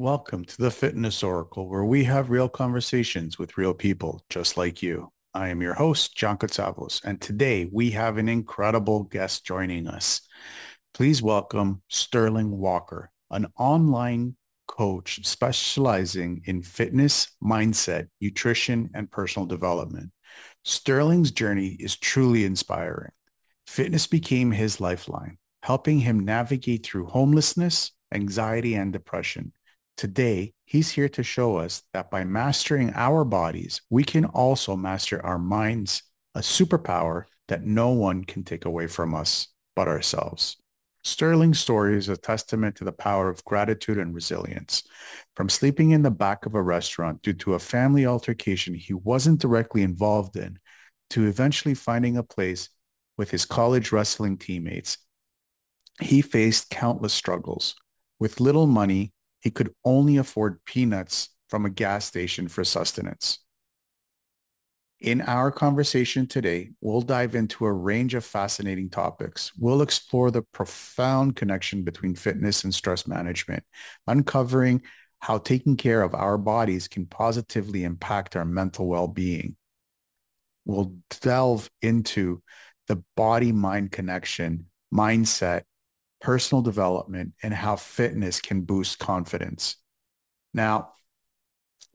Welcome to the Fitness Oracle, where we have real conversations with real people just like you. I am your host, John Katsavos, and today we have an incredible guest joining us. Please welcome Sterling Walker, an online coach specializing in fitness, mindset, nutrition, and personal development. Sterling's journey is truly inspiring. Fitness became his lifeline, helping him navigate through homelessness, anxiety, and depression. Today, he's here to show us that by mastering our bodies, we can also master our minds, a superpower that no one can take away from us but ourselves. Sterling's story is a testament to the power of gratitude and resilience. From sleeping in the back of a restaurant due to a family altercation he wasn't directly involved in, to eventually finding a place with his college wrestling teammates, he faced countless struggles. With little money, he could only afford peanuts from a gas station for sustenance. In our conversation today, we'll dive into a range of fascinating topics. We'll explore the profound connection between fitness and stress management, uncovering how taking care of our bodies can positively impact our mental well-being. We'll delve into the body-mind connection, mindset, personal development, and how fitness can boost confidence. Now,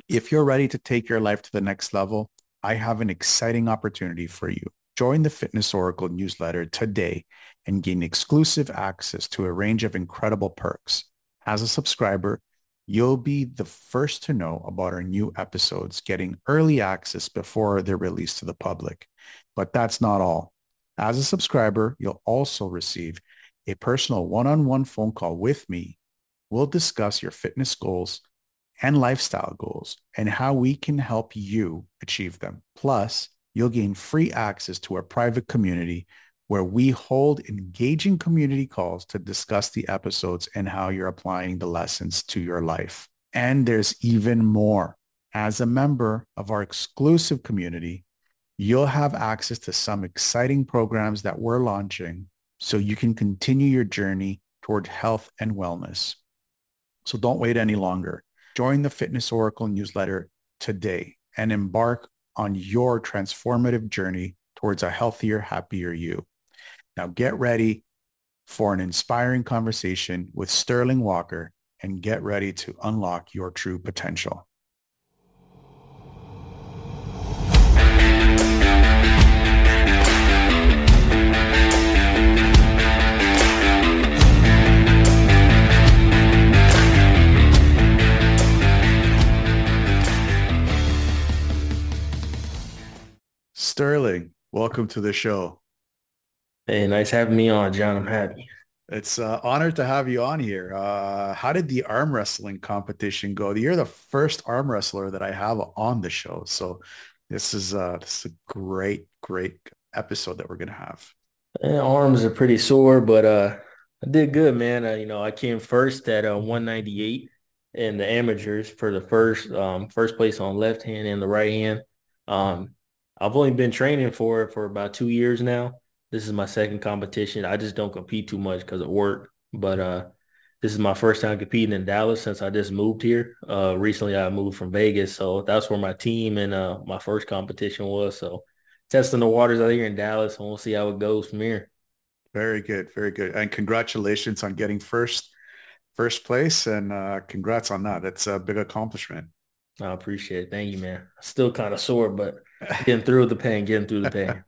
if you're ready to take your life to the next level, I have an exciting opportunity for you. Join the Fitness Oracle newsletter today and gain exclusive access to a range of incredible perks. As a subscriber, you'll be the first to know about our new episodes, getting early access before they're released to the public. But that's not all. As a subscriber, you'll also receive a personal one-on-one phone call with me. We'll discuss your fitness goals and lifestyle goals and how we can help you achieve them. Plus, you'll gain free access to our private community where we hold engaging community calls to discuss the episodes and how you're applying the lessons to your life. And there's even more. As a member of our exclusive community, you'll have access to some exciting programs that we're launching so you can continue your journey toward health and wellness. So don't wait any longer. Join the Fitness Oracle newsletter today and embark on your transformative journey towards a healthier, happier you. Now get ready for an inspiring conversation with Sterling Walker and get ready to unlock your true potential. Sterling, welcome to the show. Hey, nice having me on, John. I'm happy. It's uh, honored to have you on here. Uh, how did the arm wrestling competition go? You're the first arm wrestler that I have on the show, so this is uh, this is a great, great episode that we're gonna have. Yeah, arms are pretty sore, but uh, I did good, man. Uh, you know, I came first at uh, 198 in the amateurs for the first um, first place on left hand and the right hand. Um, I've only been training for it for about two years now. This is my second competition. I just don't compete too much because of work. But uh, this is my first time competing in Dallas since I just moved here. Uh, recently, I moved from Vegas, so that's where my team and uh, my first competition was. So testing the waters out here in Dallas, and we'll see how it goes from here. Very good, very good, and congratulations on getting first first place, and uh, congrats on that. That's a big accomplishment. I appreciate it. Thank you, man. Still kind of sore, but getting through the pain, getting through the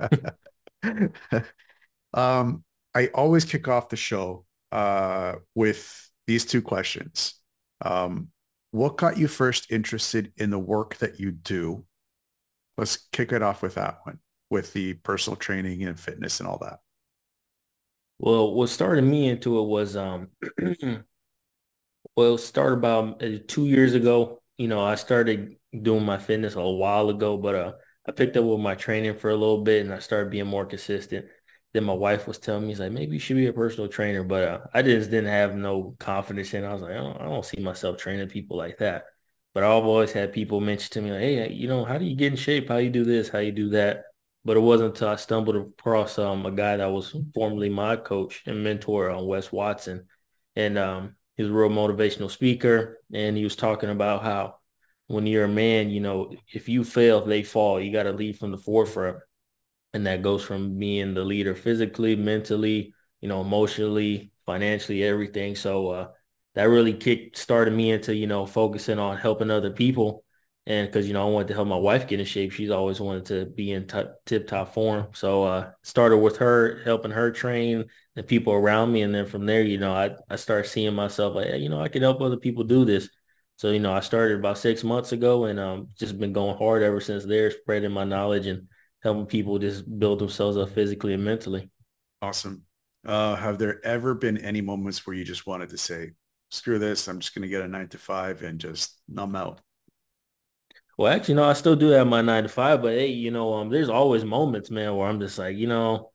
pain. um, I always kick off the show uh, with these two questions. Um, what got you first interested in the work that you do? Let's kick it off with that one, with the personal training and fitness and all that. Well, what started me into it was, um, well, it started about uh, two years ago you know, I started doing my fitness a while ago, but uh, I picked up with my training for a little bit and I started being more consistent. Then my wife was telling me, he's like, maybe you should be a personal trainer, but uh, I just didn't have no confidence in. It. I was like, I don't, I don't see myself training people like that. But I've always had people mention to me, like, hey, you know, how do you get in shape? How you do this? How you do that? But it wasn't until I stumbled across um, a guy that was formerly my coach and mentor on uh, Wes Watson. And um, He's a real motivational speaker, and he was talking about how when you're a man, you know, if you fail, if they fall. You got to lead from the forefront, and that goes from being the leader physically, mentally, you know, emotionally, financially, everything. So uh, that really kick started me into you know focusing on helping other people and because you know I wanted to help my wife get in shape. She's always wanted to be in t- tip top form. So uh, started with her, helping her train the people around me, and then from there, you know, I I started seeing myself like, hey, you know, I can help other people do this. So you know, I started about six months ago, and um, just been going hard ever since there, spreading my knowledge and helping people just build themselves up physically and mentally. Awesome. Uh, have there ever been any moments where you just wanted to say, "Screw this! I'm just going to get a nine to five and just numb out"? Well, actually, no, I still do have my nine to five, but hey, you know, um, there's always moments, man, where I'm just like, you know,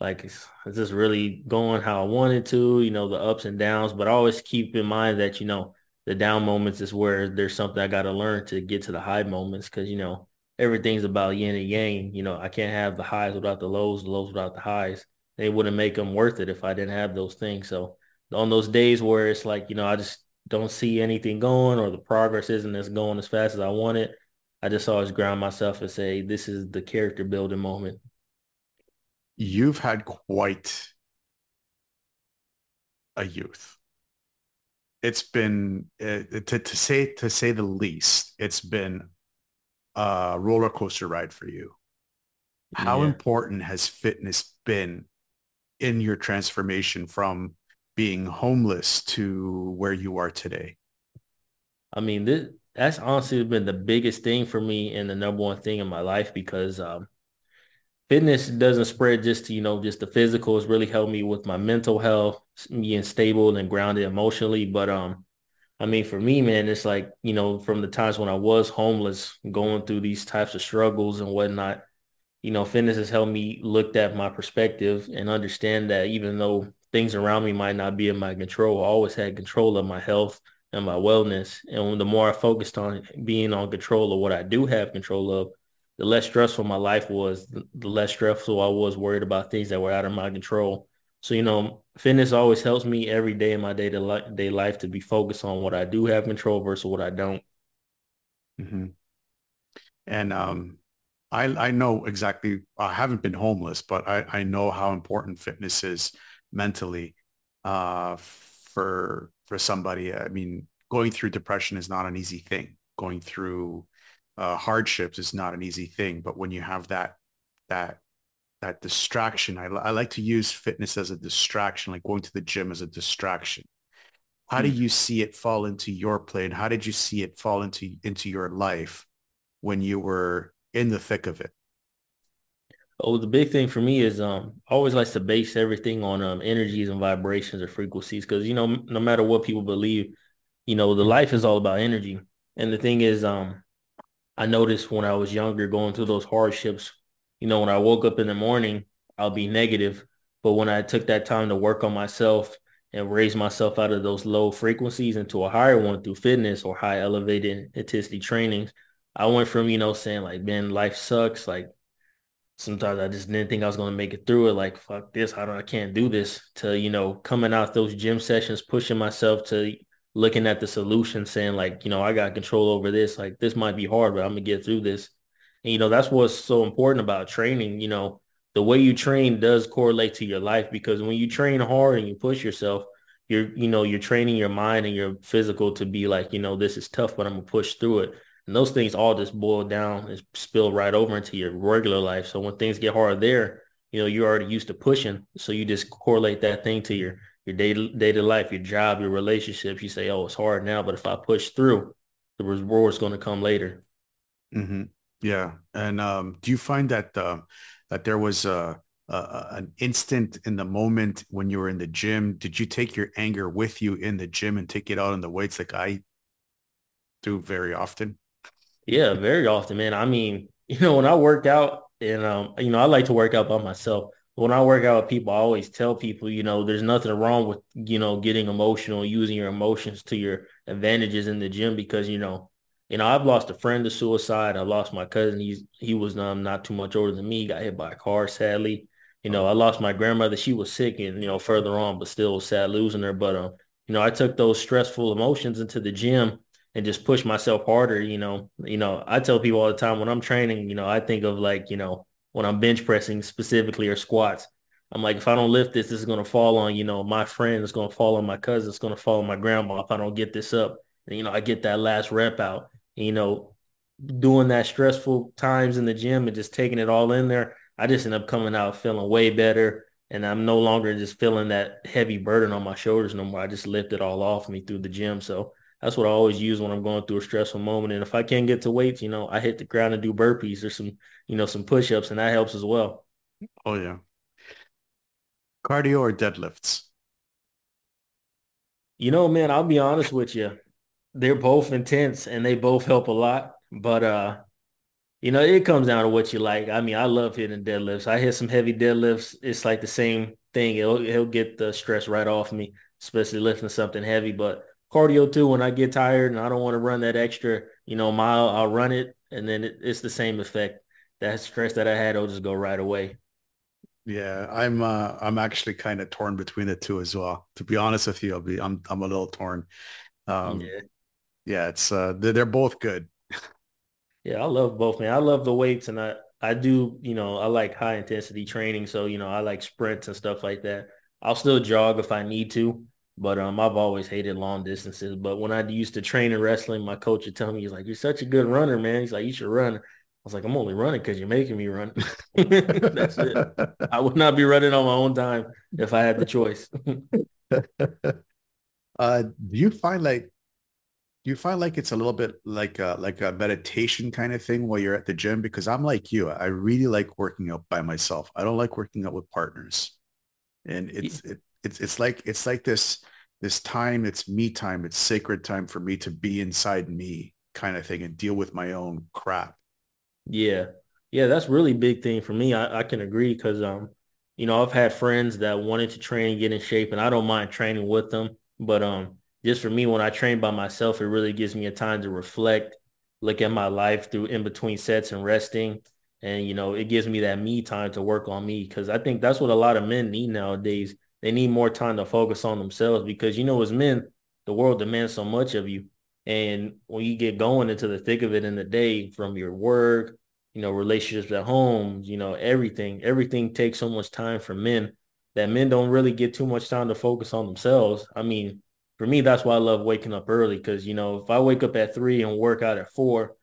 like is, is this really going how I wanted to? You know, the ups and downs, but I always keep in mind that you know the down moments is where there's something I got to learn to get to the high moments because you know everything's about yin and yang. You know, I can't have the highs without the lows, the lows without the highs. They wouldn't make them worth it if I didn't have those things. So on those days where it's like, you know, I just don't see anything going or the progress isn't as going as fast as I want it, I just always ground myself and say, this is the character building moment. You've had quite a youth. It's been uh, to, to say to say the least. It's been a roller coaster ride for you. How yeah. important has fitness been in your transformation from being homeless to where you are today? I mean, this, that's honestly been the biggest thing for me and the number one thing in my life because um, fitness doesn't spread just to, you know, just the physical. It's really helped me with my mental health, being stable and grounded emotionally. But um, I mean, for me, man, it's like, you know, from the times when I was homeless, going through these types of struggles and whatnot, you know, fitness has helped me look at my perspective and understand that even though things around me might not be in my control. I always had control of my health and my wellness. And the more I focused on being on control of what I do have control of, the less stressful my life was, the less stressful I was worried about things that were out of my control. So, you know, fitness always helps me every day in my day-to-day life to be focused on what I do have control versus what I don't. Mm-hmm. And um, I, I know exactly, I haven't been homeless, but I, I know how important fitness is mentally uh, for for somebody. I mean, going through depression is not an easy thing. Going through uh, hardships is not an easy thing. But when you have that that that distraction, I, I like to use fitness as a distraction, like going to the gym as a distraction. How do hmm. you see it fall into your play, and how did you see it fall into into your life when you were in the thick of it? Oh, the big thing for me is um I always like to base everything on um energies and vibrations or frequencies because you know no matter what people believe, you know the life is all about energy. And the thing is, um, I noticed when I was younger going through those hardships, you know, when I woke up in the morning, I'll be negative, but when I took that time to work on myself and raise myself out of those low frequencies into a higher one through fitness or high elevated intensity trainings, I went from you know saying like, man, life sucks, like sometimes I just didn't think I was going to make it through it. Like, fuck this. I don't, I can't do this to, you know, coming out those gym sessions, pushing myself to looking at the solution, saying like, you know, I got control over this. Like this might be hard, but I'm gonna get through this. And, you know, that's what's so important about training. You know, the way you train does correlate to your life because when you train hard and you push yourself, you're, you know, you're training your mind and your physical to be like, you know, this is tough, but I'm gonna push through it. And those things all just boil down and spill right over into your regular life. So when things get hard there, you know, you're already used to pushing. So you just correlate that thing to your your day day to life, your job, your relationships. You say, oh, it's hard now, but if I push through, the reward is going to come later. Mm-hmm. Yeah. And um, do you find that uh, that there was a, a, an instant in the moment when you were in the gym? Did you take your anger with you in the gym and take it out on the weights like I do very often? Yeah, very often, man. I mean, you know, when I work out and um, you know, I like to work out by myself. When I work out with people, I always tell people, you know, there's nothing wrong with, you know, getting emotional, using your emotions to your advantages in the gym because, you know, you know, I've lost a friend to suicide. I lost my cousin. He's he was um, not too much older than me. He got hit by a car, sadly. You know, I lost my grandmother. She was sick and, you know, further on, but still sad losing her. But um, you know, I took those stressful emotions into the gym and just push myself harder. You know, you know, I tell people all the time when I'm training, you know, I think of like, you know, when I'm bench pressing specifically or squats. I'm like, if I don't lift this, this is going to fall on, you know, my friend. It's going to fall on my cousin. It's going to fall on my grandma if I don't get this up. And, you know, I get that last rep out. And, you know, doing that stressful times in the gym and just taking it all in there, I just end up coming out feeling way better. And I'm no longer just feeling that heavy burden on my shoulders no more. I just lift it all off me through the gym. So that's what I always use when I'm going through a stressful moment. And if I can't get to weights, you know, I hit the ground and do burpees or some, you know, some push-ups and that helps as well. Oh yeah. Cardio or deadlifts? You know, man, I'll be honest with you. They're both intense and they both help a lot. But uh, you know, it comes down to what you like. I mean, I love hitting deadlifts. I hit some heavy deadlifts. It's like the same thing. It'll it'll get the stress right off me, especially lifting something heavy. But cardio too, when I get tired and I don't want to run that extra, you know, mile, I'll run it and then it, it's the same effect. That stress that I had will just go right away. Yeah, I'm uh I'm actually kind of torn between the two as well. To be honest with you, I'll be I'm I'm a little torn. Um yeah, yeah it's uh they're, they're both good. yeah, I love both, man. I love the weights and I I do, you know, I like high intensity training, so you know, I like sprints and stuff like that. I'll still jog if I need to, but um I've always hated long distances. But when I used to train in wrestling, my coach would tell me, he's like, You're such a good runner, man. He's like, You should run. I was like, I'm only running because you're making me run. That's it. I would not be running on my own time if I had the choice. uh, do you find like do you find like it's a little bit like a, like a meditation kind of thing while you're at the gym? Because I'm like you, I really like working out by myself. I don't like working out with partners, and it's it, it's it's like it's like this this time. It's me time. It's sacred time for me to be inside me kind of thing and deal with my own crap. Yeah. Yeah, that's really big thing for me. I, I can agree because um, you know, I've had friends that wanted to train get in shape and I don't mind training with them. But um just for me, when I train by myself, it really gives me a time to reflect, look at my life through in between sets and resting. And, you know, it gives me that me time to work on me because I think that's what a lot of men need nowadays. They need more time to focus on themselves because, you know, as men, the world demands so much of you. And when you get going into the thick of it in the day from your work, you know, relationships at home, you know, everything, everything takes so much time for men that men don't really get too much time to focus on themselves. I mean, for me, that's why I love waking up early because, you know, if I wake up at three and work out at four,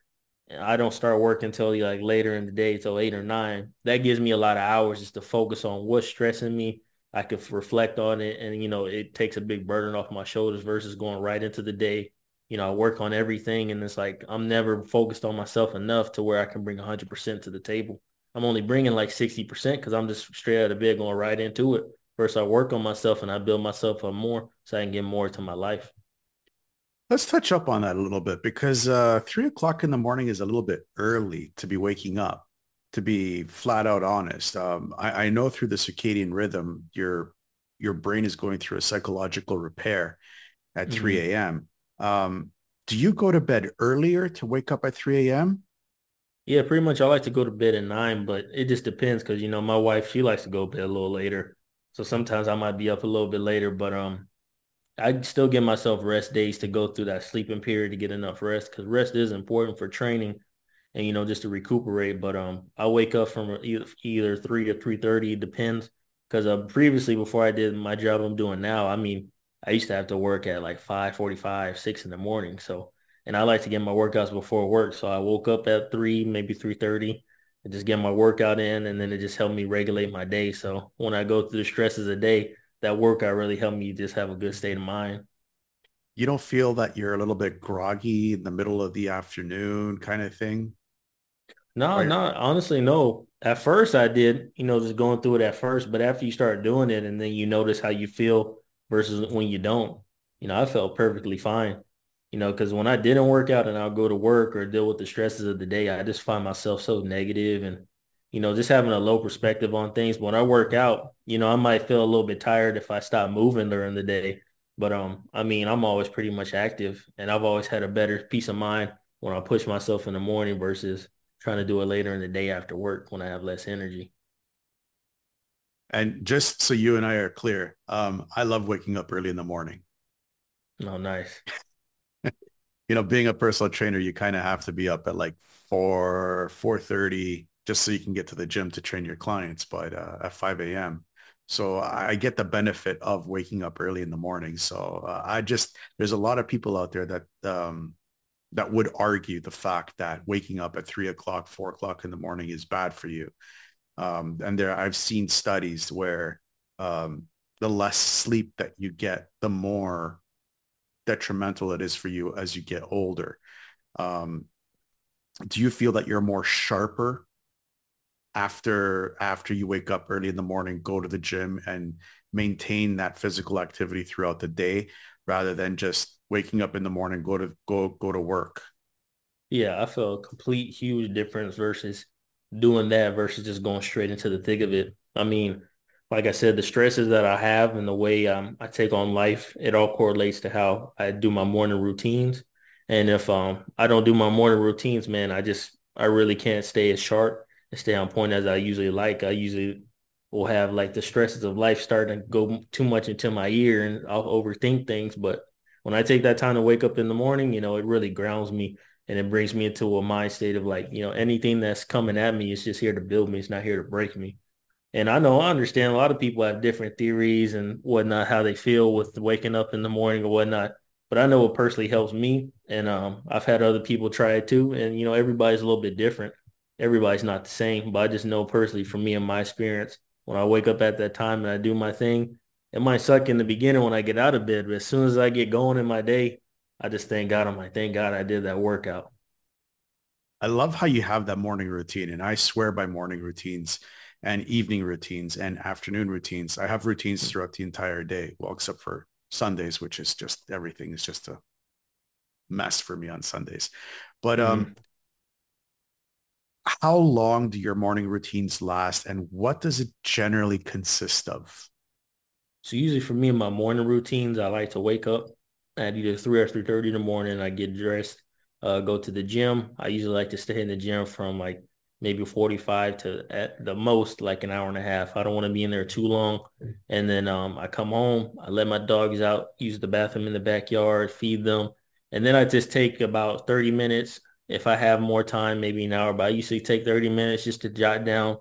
I don't start working until like later in the day, till eight or nine. That gives me a lot of hours just to focus on what's stressing me. I could reflect on it and, you know, it takes a big burden off my shoulders versus going right into the day you know, I work on everything and it's like I'm never focused on myself enough to where I can bring 100% to the table. I'm only bringing like 60% because I'm just straight out of bed going right into it. First, I work on myself and I build myself up more so I can get more to my life. Let's touch up on that a little bit because uh, three o'clock in the morning is a little bit early to be waking up, to be flat out honest. Um, I, I know through the circadian rhythm, your your brain is going through a psychological repair at mm-hmm. 3 a.m. Um, do you go to bed earlier to wake up at 3 a.m.? Yeah, pretty much. I like to go to bed at nine, but it just depends because you know my wife she likes to go to bed a little later, so sometimes I might be up a little bit later. But um, I still give myself rest days to go through that sleeping period to get enough rest because rest is important for training and you know just to recuperate. But um, I wake up from either, three or three thirty, depends. Because uh, previously, before I did my job I'm doing now, I mean, I used to have to work at like 5:45, 6 in the morning. So, and I like to get my workouts before work. So I woke up at 3, maybe 3:30 and just get my workout in and then it just helped me regulate my day. So, when I go through the stresses of the day, that workout really helped me just have a good state of mind. You don't feel that you're a little bit groggy in the middle of the afternoon kind of thing? No, no, honestly, no. At first I did, you know, just going through it at first, but after you start doing it and then you notice how you feel versus when you don't. You know, I felt perfectly fine. You know, because when I didn't work out and I'll go to work or deal with the stresses of the day, I just find myself so negative and, you know, just having a low perspective on things. But when I work out, you know, I might feel a little bit tired if I stop moving during the day. But um, I mean, I'm always pretty much active and I've always had a better peace of mind when I push myself in the morning versus trying to do it later in the day after work when I have less energy. And just so you and I are clear, um, I love waking up early in the morning. Oh, nice. you know, being a personal trainer, you kind of have to be up at like four, four thirty, just so you can get to the gym to train your clients. But uh, at five a.m., so I get the benefit of waking up early in the morning. So uh, I just there's a lot of people out there that um, that would argue the fact that waking up at three o'clock, four o'clock in the morning is bad for you. Um, and there I've seen studies where um, the less sleep that you get, the more detrimental it is for you as you get older. Um, do you feel that you're more sharper after after you wake up early in the morning, go to the gym and maintain that physical activity throughout the day rather than just waking up in the morning, go to go go to work. Yeah, I feel a complete huge difference versus doing that versus just going straight into the thick of it. I mean, like I said, the stresses that I have and the way um, I take on life, it all correlates to how I do my morning routines. And if um, I don't do my morning routines, man, I just I really can't stay as sharp and stay on point as I usually like. I usually will have like the stresses of life starting to go too much into my ear and I'll overthink things. But when I take that time to wake up in the morning, you know, it really grounds me and it brings me into a mind state of like, you know, anything that's coming at me is just here to build me. It's not here to break me. And I know I understand a lot of people have different theories and whatnot, how they feel with waking up in the morning or whatnot. But I know it personally helps me. And um, I've had other people try it too. And, you know, everybody's a little bit different everybody's not the same, but I just know personally for me and my experience, when I wake up at that time and I do my thing, it might suck in the beginning when I get out of bed, but as soon as I get going in my day, I just thank God. I'm like, thank God I did that workout. I love how you have that morning routine. And I swear by morning routines and evening routines and afternoon routines. I have routines throughout the entire day. Well, except for Sundays, which is just everything is just a mess for me on Sundays. But um, mm-hmm how long do your morning routines last and what does it generally consist of? So usually for me in my morning routines, I like to wake up at either 3 or 3.30 in the morning. I get dressed, uh, go to the gym. I usually like to stay in the gym from like maybe 45 to at the most like an hour and a half. I don't want to be in there too long. And then um, I come home, I let my dogs out, use the bathroom in the backyard, feed them. And then I just take about 30 minutes, if I have more time, maybe an hour, but I usually take 30 minutes just to jot down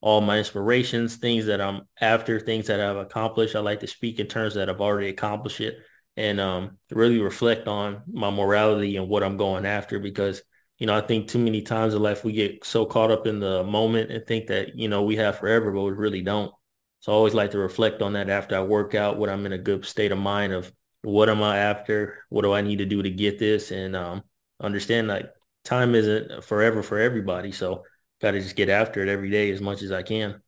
all my inspirations, things that I'm after, things that I've accomplished. I like to speak in terms that I've already accomplished it and um, really reflect on my morality and what I'm going after because, you know, I think too many times in life we get so caught up in the moment and think that, you know, we have forever, but we really don't. So I always like to reflect on that after I work out, what I'm in a good state of mind of what am I after? What do I need to do to get this? And um, understand like time isn't forever for everybody. So got to just get after it every day as much as I can.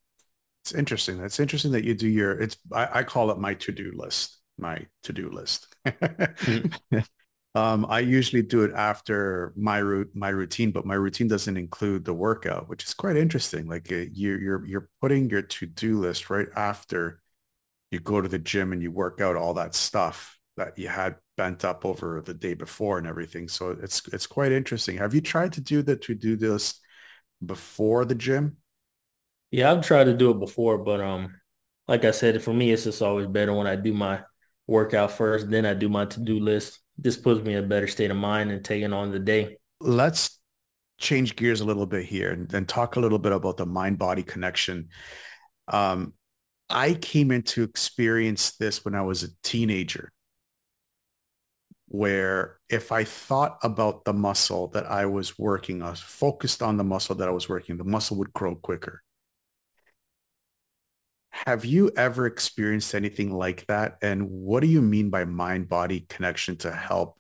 It's interesting. That's interesting that you do your, it's, I, I call it my to-do list, my to-do list. mm-hmm. um, I usually do it after my route, my routine, but my routine doesn't include the workout, which is quite interesting. Like uh, you, you're, you're putting your to-do list right after you go to the gym and you work out all that stuff that you had bent up over the day before and everything. So it's it's quite interesting. Have you tried to do the to do this before the gym? Yeah, I've tried to do it before, but um, like I said, for me, it's just always better when I do my workout first, then I do my to-do list. This puts me in a better state of mind and taking on the day. Let's change gears a little bit here and then talk a little bit about the mind-body connection. Um, I came into experience this when I was a teenager where if I thought about the muscle that I was working on, focused on the muscle that I was working, the muscle would grow quicker. Have you ever experienced anything like that? And what do you mean by mind-body connection to help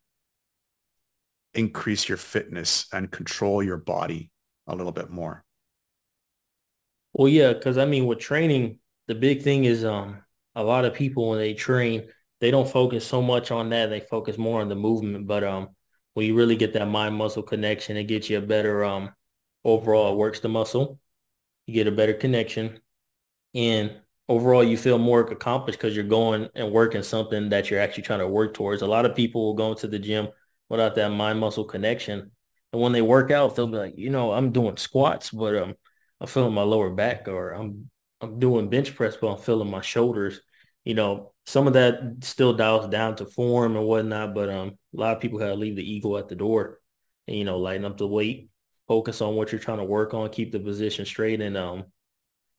increase your fitness and control your body a little bit more? Well, yeah, because I mean, with training, the big thing is um, a lot of people when they train, they don't focus so much on that. They focus more on the movement. But um, when you really get that mind muscle connection, it gets you a better um overall. It works the muscle. You get a better connection, and overall you feel more accomplished because you're going and working something that you're actually trying to work towards. A lot of people will go into the gym without that mind muscle connection, and when they work out, they'll be like, you know, I'm doing squats, but um, I'm feeling my lower back, or I'm I'm doing bench press, but I'm feeling my shoulders you know, some of that still dials down to form and whatnot, but um, a lot of people gotta leave the ego at the door and, you know, lighten up the weight, focus on what you're trying to work on, keep the position straight and um,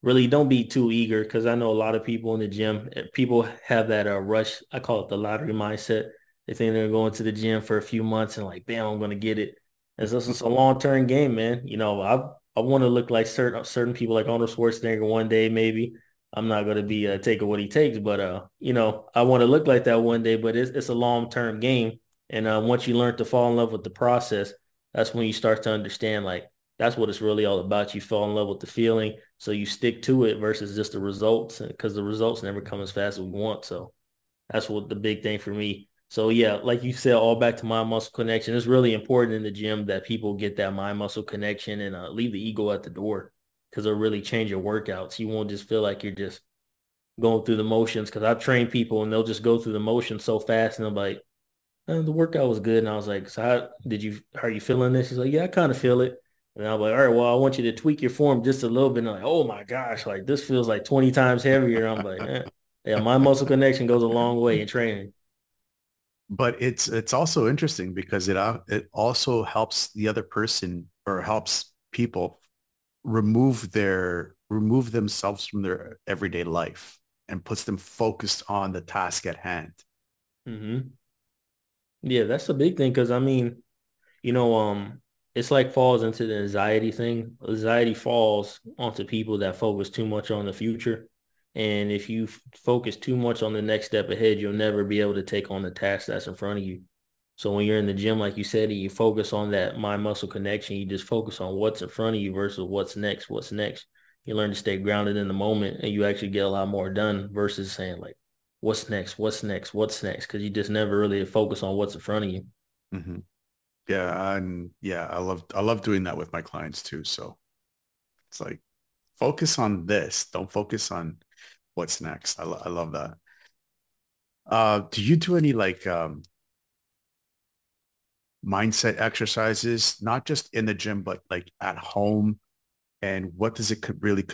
really don't be too eager because I know a lot of people in the gym, eh, people have that uh, rush. I call it the lottery mindset. They think they're going to the gym for a few months and like, bam, I'm to get it. And so it's a long-term game, man. You know, I I want to look like certain certain people like Arnold Schwarzenegger one day, maybe. I'm not going to be taking what he takes, but uh, you know, I want to look like that one day. But it's it's a long-term game, and uh, once you learn to fall in love with the process, that's when you start to understand like that's what it's really all about. You fall in love with the feeling, so you stick to it versus just the results, because the results never come as fast as we want. So that's what the big thing for me. So yeah, like you said, all back to mind muscle connection. It's really important in the gym that people get that mind muscle connection and uh, leave the ego at the door because it'll really change your workouts. You won't just feel like you're just going through the motions. Because I've trained people and they'll just go through the motions so fast and they're like, oh, the workout was good. And I was like, so how did you? How are you feeling this? He's like, yeah, I kind of feel it. And I'm like, all right, well, I want you to tweak your form just a little bit. And I'm like, oh my gosh, like this feels like 20 times heavier. I'm like, eh. yeah, my muscle connection goes a long way in training but it's it's also interesting because it uh, it also helps the other person or helps people remove their remove themselves from their everyday life and puts them focused on the task at hand. Mm-hmm. Yeah, that's a big thing because I mean, you know, um, it's like falls into the anxiety thing. Anxiety falls onto people that focus too much on the future and if you focus too much on the next step ahead, you'll never be able to take on the task that's in front of you. So when you're in the gym, like you said, you focus on that mind muscle connection. You just focus on what's in front of you versus what's next, what's next. You learn to stay grounded in the moment and you actually get a lot more done versus saying like, what's next, what's next, what's next? Because you just never really focus on what's in front of you. Mm-hmm. Yeah. And yeah, I love, I love doing that with my clients too. So it's like, focus on this. Don't focus on what's next. I, lo- I love that. Uh, do you do any like um, mindset exercises, not just in the gym, but like at home? And what does it really,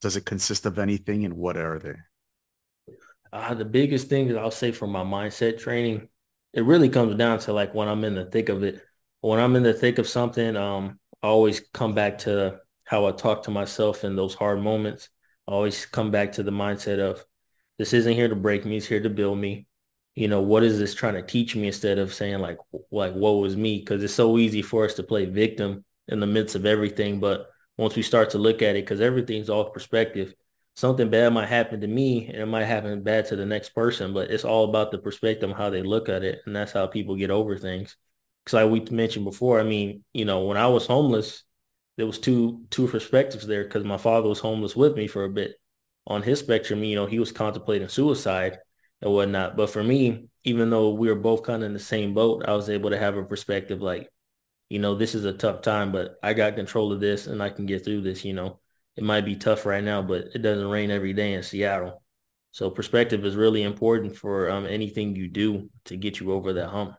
does it consist of anything and what are they? Uh, the biggest thing that I'll say for my mindset training, it really comes down to like when I'm in the thick of it. When I'm in the thick of something, um, I always come back to how I talk to myself in those hard moments I always come back to the mindset of this isn't here to break me, it's here to build me. You know, what is this trying to teach me instead of saying like, like, woe is me? Because it's so easy for us to play victim in the midst of everything. But once we start to look at it, because everything's all perspective, something bad might happen to me and it might happen bad to the next person, but it's all about the perspective, of how they look at it. And that's how people get over things. Because like we mentioned before, I mean, you know, when I was homeless, there was two two perspectives there because my father was homeless with me for a bit. On his spectrum, you know, he was contemplating suicide and whatnot. But for me, even though we were both kind of in the same boat, I was able to have a perspective like, you know, this is a tough time, but I got control of this and I can get through this, you know. It might be tough right now, but it doesn't rain every day in Seattle. So perspective is really important for um, anything you do to get you over that hump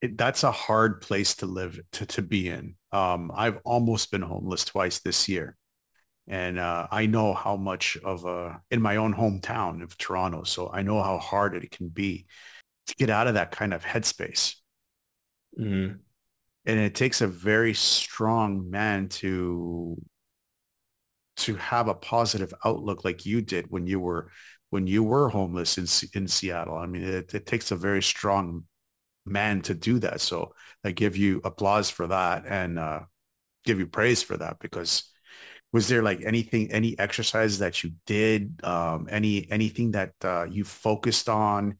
it, that's a hard place to live to, to be in. Um, I've almost been homeless twice this year. And uh, I know how much of a, in my own hometown of Toronto. So I know how hard it can be to get out of that kind of headspace. Mm-hmm. And it takes a very strong man to, to have a positive outlook like you did when you were, when you were homeless in, in Seattle. I mean, it, it takes a very strong man to do that. So I give you applause for that and uh, give you praise for that because was there like anything, any exercise that you did, um, any, anything that uh, you focused on?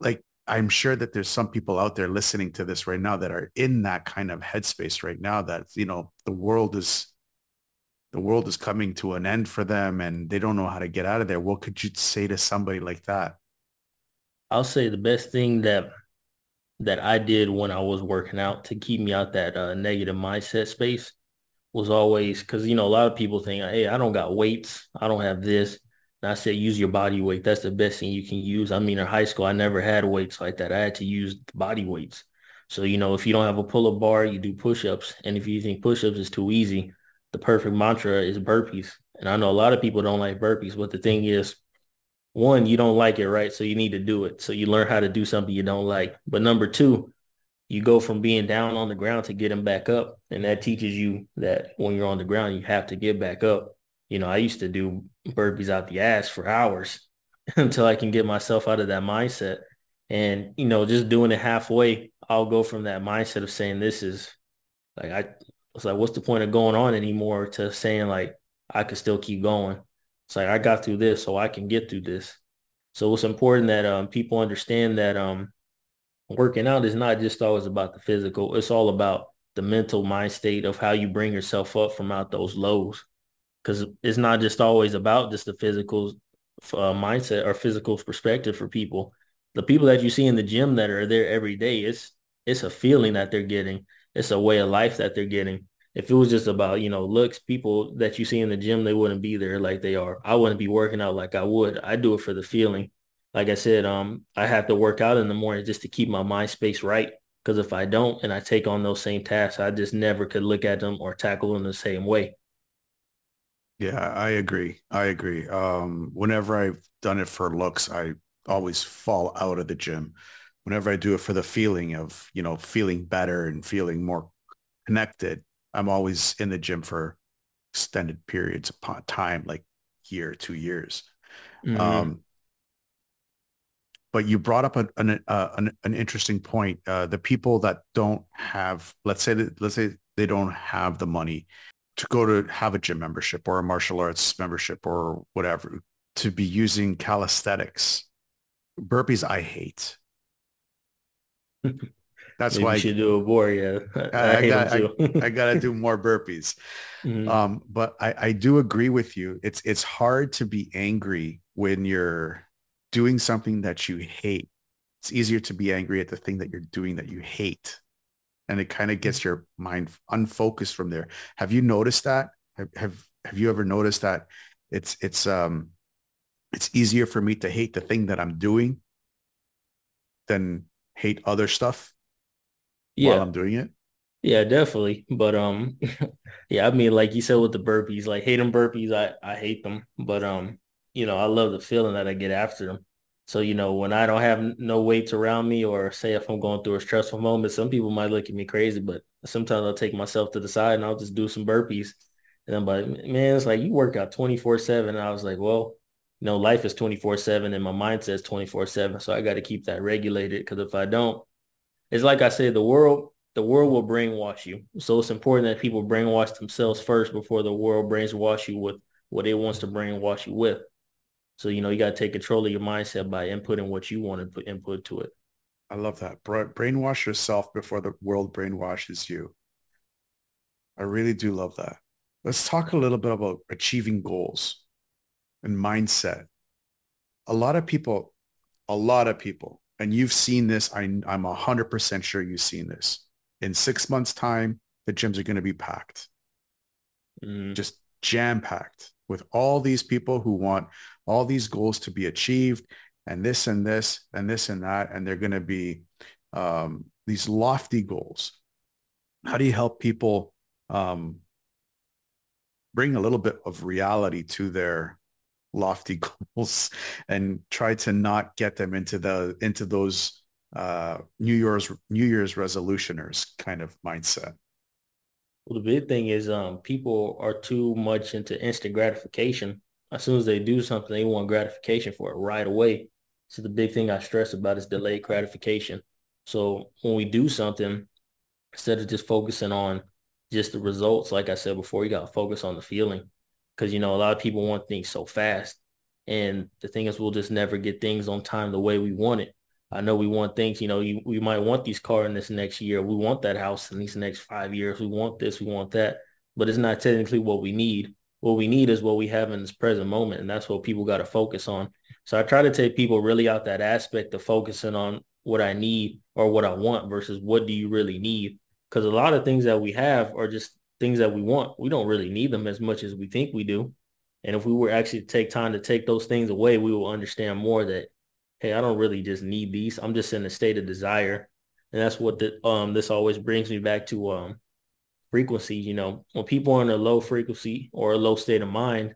Like, I'm sure that there's some people out there listening to this right now that are in that kind of headspace right now that, you know, the world is, the world is coming to an end for them and they don't know how to get out of there. What could you say to somebody like that? I'll say the best thing that that I did when I was working out to keep me out that uh, negative mindset space was always because you know a lot of people think, hey, I don't got weights, I don't have this. And I said, use your body weight. That's the best thing you can use. I mean, in high school, I never had weights like that. I had to use body weights. So you know, if you don't have a pull-up bar, you do push-ups, and if you think push-ups is too easy, the perfect mantra is burpees. And I know a lot of people don't like burpees, but the thing is, one, you don't like it, right? So you need to do it. So you learn how to do something you don't like. But number two, you go from being down on the ground to getting back up. And that teaches you that when you're on the ground, you have to get back up. You know, I used to do burpees out the ass for hours until I can get myself out of that mindset. And, you know, just doing it halfway, I'll go from that mindset of saying this is like I was like, what's the point of going on anymore to saying like I could still keep going. It's like I got through this, so I can get through this. So it's important that um, people understand that um, working out is not just always about the physical. It's all about the mental mind state of how you bring yourself up from out those lows. Because it's not just always about just the physical uh, mindset or physical perspective for people. The people that you see in the gym that are there every day, it's it's a feeling that they're getting. It's a way of life that they're getting. If it was just about, you know, looks, people that you see in the gym, they wouldn't be there like they are. I wouldn't be working out like I would. I do it for the feeling like I said, um, I have to work out in the morning just to keep my mind space right. Because if I don't and I take on those same tasks, I just never could look at them or tackle them the same way. Yeah, I agree. I agree. Um, whenever I've done it for looks, I always fall out of the gym. Whenever I do it for the feeling of, you know, feeling better and feeling more connected, I'm always in the gym for extended periods of time, like year, two years. Mm-hmm. Um, but you brought up a, an, uh, an, an interesting point. Uh, the people that don't have, let's say, that, let's say they don't have the money to go to have a gym membership or a martial arts membership or whatever to be using calisthenics. Burpees, I hate. That's Maybe why you should do a more. Yeah, I, I, I got I, I got to do more burpees. Mm-hmm. Um, but I, I do agree with you. It's it's hard to be angry when you're doing something that you hate. It's easier to be angry at the thing that you're doing that you hate. And it kind of gets your mind unfocused from there. Have you noticed that? Have, have, have you ever noticed that it's, it's, um, it's easier for me to hate the thing that I'm doing than hate other stuff yeah. while I'm doing it? Yeah, definitely. But um, yeah, I mean, like you said with the burpees, like hate them burpees, I I hate them. But um, you know, I love the feeling that I get after them. So, you know, when I don't have no weights around me or say if I'm going through a stressful moment, some people might look at me crazy, but sometimes I'll take myself to the side and I'll just do some burpees. And I'm like, man, it's like you work out 24 seven. And I was like, well, you know, life is 24 seven and my mind says 24 seven. So I got to keep that regulated because if I don't, it's like I said, the world, the world will brainwash you. So it's important that people brainwash themselves first before the world brainwash you with what it wants to brainwash you with. So, you know, you got to take control of your mindset by inputting what you want to put input to it. I love that. Brainwash yourself before the world brainwashes you. I really do love that. Let's talk a little bit about achieving goals and mindset. A lot of people, a lot of people, and you've seen this. I, I'm 100% sure you've seen this. In six months time, the gyms are going to be packed. Mm. Just jam packed with all these people who want all these goals to be achieved and this and this and this and that. And they're going to be um, these lofty goals. How do you help people um, bring a little bit of reality to their lofty goals and try to not get them into the into those uh, New Year's New Year's resolutioners kind of mindset? Well, the big thing is um, people are too much into instant gratification as soon as they do something, they want gratification for it right away. So the big thing I stress about is delayed gratification. So when we do something, instead of just focusing on just the results, like I said before, you got to focus on the feeling. Because, you know, a lot of people want things so fast. And the thing is, we'll just never get things on time the way we want it. I know we want things, you know, you, we might want these car in this next year. We want that house in these next five years. We want this, we want that. But it's not technically what we need what we need is what we have in this present moment. And that's what people got to focus on. So I try to take people really out that aspect of focusing on what I need or what I want versus what do you really need? Because a lot of things that we have are just things that we want. We don't really need them as much as we think we do. And if we were actually to take time to take those things away, we will understand more that, hey, I don't really just need these. I'm just in a state of desire. And that's what the, um, this always brings me back to um, frequency, you know, when people are in a low frequency or a low state of mind,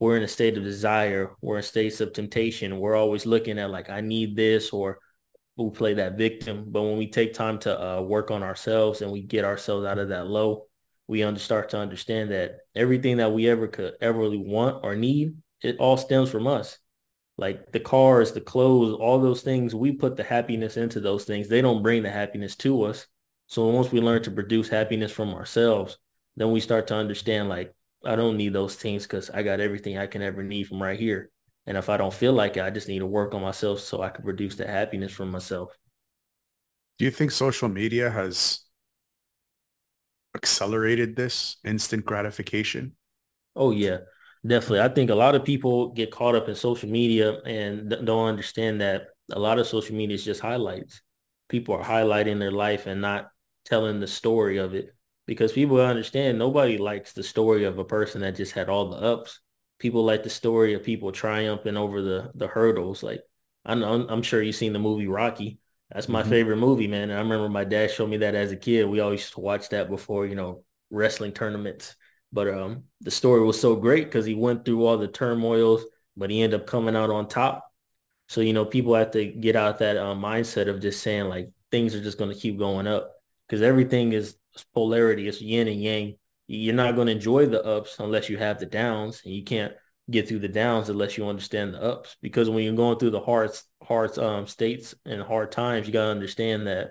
we're in a state of desire. We're in states of temptation. We're always looking at like, I need this or we play that victim. But when we take time to uh, work on ourselves and we get ourselves out of that low, we under, start to understand that everything that we ever could ever really want or need, it all stems from us. Like the cars, the clothes, all those things, we put the happiness into those things. They don't bring the happiness to us. So once we learn to produce happiness from ourselves, then we start to understand like, I don't need those things because I got everything I can ever need from right here. And if I don't feel like it, I just need to work on myself so I can produce the happiness from myself. Do you think social media has accelerated this instant gratification? Oh yeah, definitely. I think a lot of people get caught up in social media and don't understand that a lot of social media is just highlights. People are highlighting their life and not telling the story of it because people understand nobody likes the story of a person that just had all the ups people like the story of people triumphing over the the hurdles. Like I know, I'm sure you've seen the movie Rocky. That's my mm-hmm. favorite movie, man. And I remember my dad showed me that as a kid. We always used to watch that before, you know, wrestling tournaments. But um, the story was so great because he went through all the turmoils, but he ended up coming out on top. So you know, people have to get out that uh, mindset of just saying like things are just going to keep going up because everything is polarity. It's yin and yang you're not going to enjoy the ups unless you have the downs and you can't get through the downs unless you understand the ups because when you're going through the hard hard um, states and hard times you got to understand that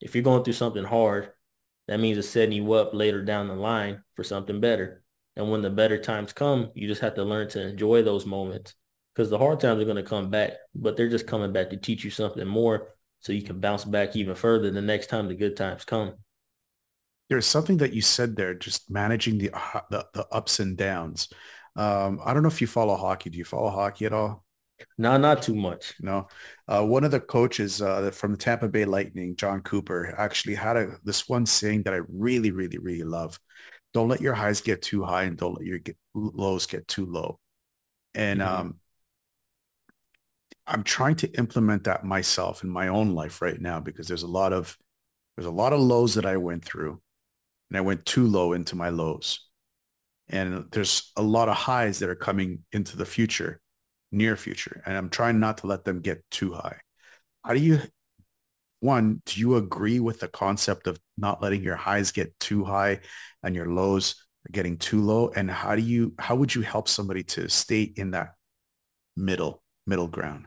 if you're going through something hard that means it's setting you up later down the line for something better and when the better times come you just have to learn to enjoy those moments because the hard times are going to come back but they're just coming back to teach you something more so you can bounce back even further the next time the good times come there's something that you said there, just managing the the, the ups and downs. Um, I don't know if you follow hockey. Do you follow hockey at all? No, not too much. No. Uh, one of the coaches uh, from the Tampa Bay Lightning, Jon Cooper, actually had a, this one saying that I really, really, really love. Don't let your highs get too high and don't let your get, lows get too low. And mm-hmm. um, I'm trying to implement that myself in my own life right now because there's a lot of there's a lot of lows that I went through and I went too low into my lows. And there's a lot of highs that are coming into the future, near future, and I'm trying not to let them get too high. How do you, one, do you agree with the concept of not letting your highs get too high and your lows getting too low? And how do you, how would you help somebody to stay in that middle, middle ground?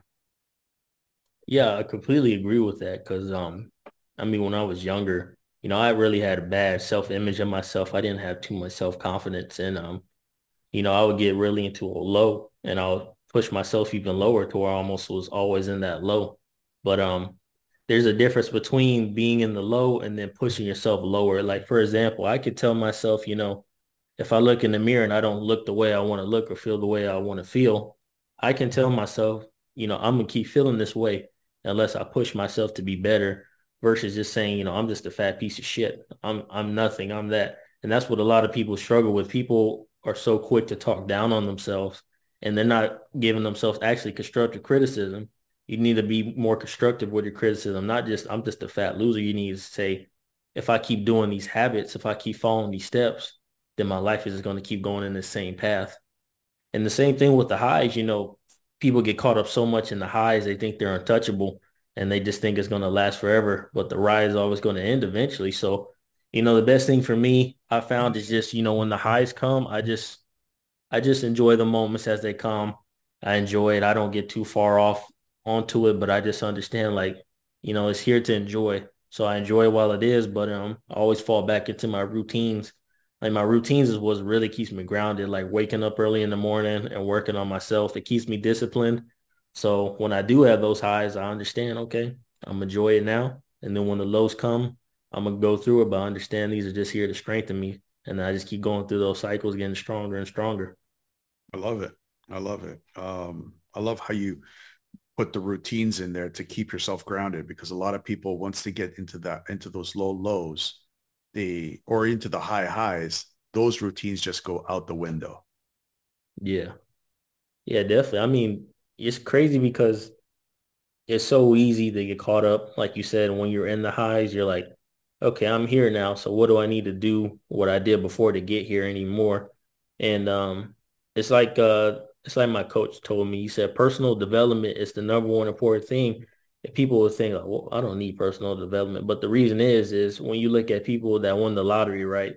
Yeah, I completely agree with that because, um, I mean, when I was younger, you know, I really had a bad self-image of myself. I didn't have too much self-confidence. And, um, you know, I would get really into a low and I'll push myself even lower to where I almost was always in that low. But um, there's a difference between being in the low and then pushing yourself lower. Like, for example, I could tell myself, you know, if I look in the mirror and I don't look the way I want to look or feel the way I want to feel, I can tell myself, you know, I'm to keep feeling this way unless I push myself to be better versus just saying, you know, I'm just a fat piece of shit. I'm I'm nothing. I'm that. And that's what a lot of people struggle with. People are so quick to talk down on themselves and they're not giving themselves actually constructive criticism. You need to be more constructive with your criticism, not just I'm just a fat loser. You need to say, if I keep doing these habits, if I keep following these steps, then my life is just going to keep going in the same path. And the same thing with the highs, you know, people get caught up so much in the highs, they think they're untouchable and they just think it's going to last forever, but the ride is always going to end eventually. So, you know, the best thing for me I found is just, you know, when the highs come, I just I just enjoy the moments as they come. I enjoy it. I don't get too far off onto it, but I just understand like, you know, it's here to enjoy. So I enjoy it while it is, but um I always fall back into my routines. Like my routines is what really keeps me grounded, like waking up early in the morning and working on myself. It keeps me disciplined so when I do have those highs, I understand, okay, I'm enjoy it now. And then when the lows come, I'm gonna go through it, but I understand these are just here to strengthen me. And I just keep going through those cycles, getting stronger and stronger. I love it. I love it. Um, I love how you put the routines in there to keep yourself grounded because a lot of people once they get into that into those low lows, they or into the high highs, those routines just go out the window. Yeah. Yeah, definitely. I mean, it's crazy because it's so easy to get caught up. Like you said, when you're in the highs, you're like, okay, I'm here now. So what do I need to do what I did before to get here anymore? And um, It's like uh, it's like my coach told me. He said personal development is the number one important thing. And people would think, like, well, I don't need personal development. But the reason is, is when you look at people that won the lottery, right?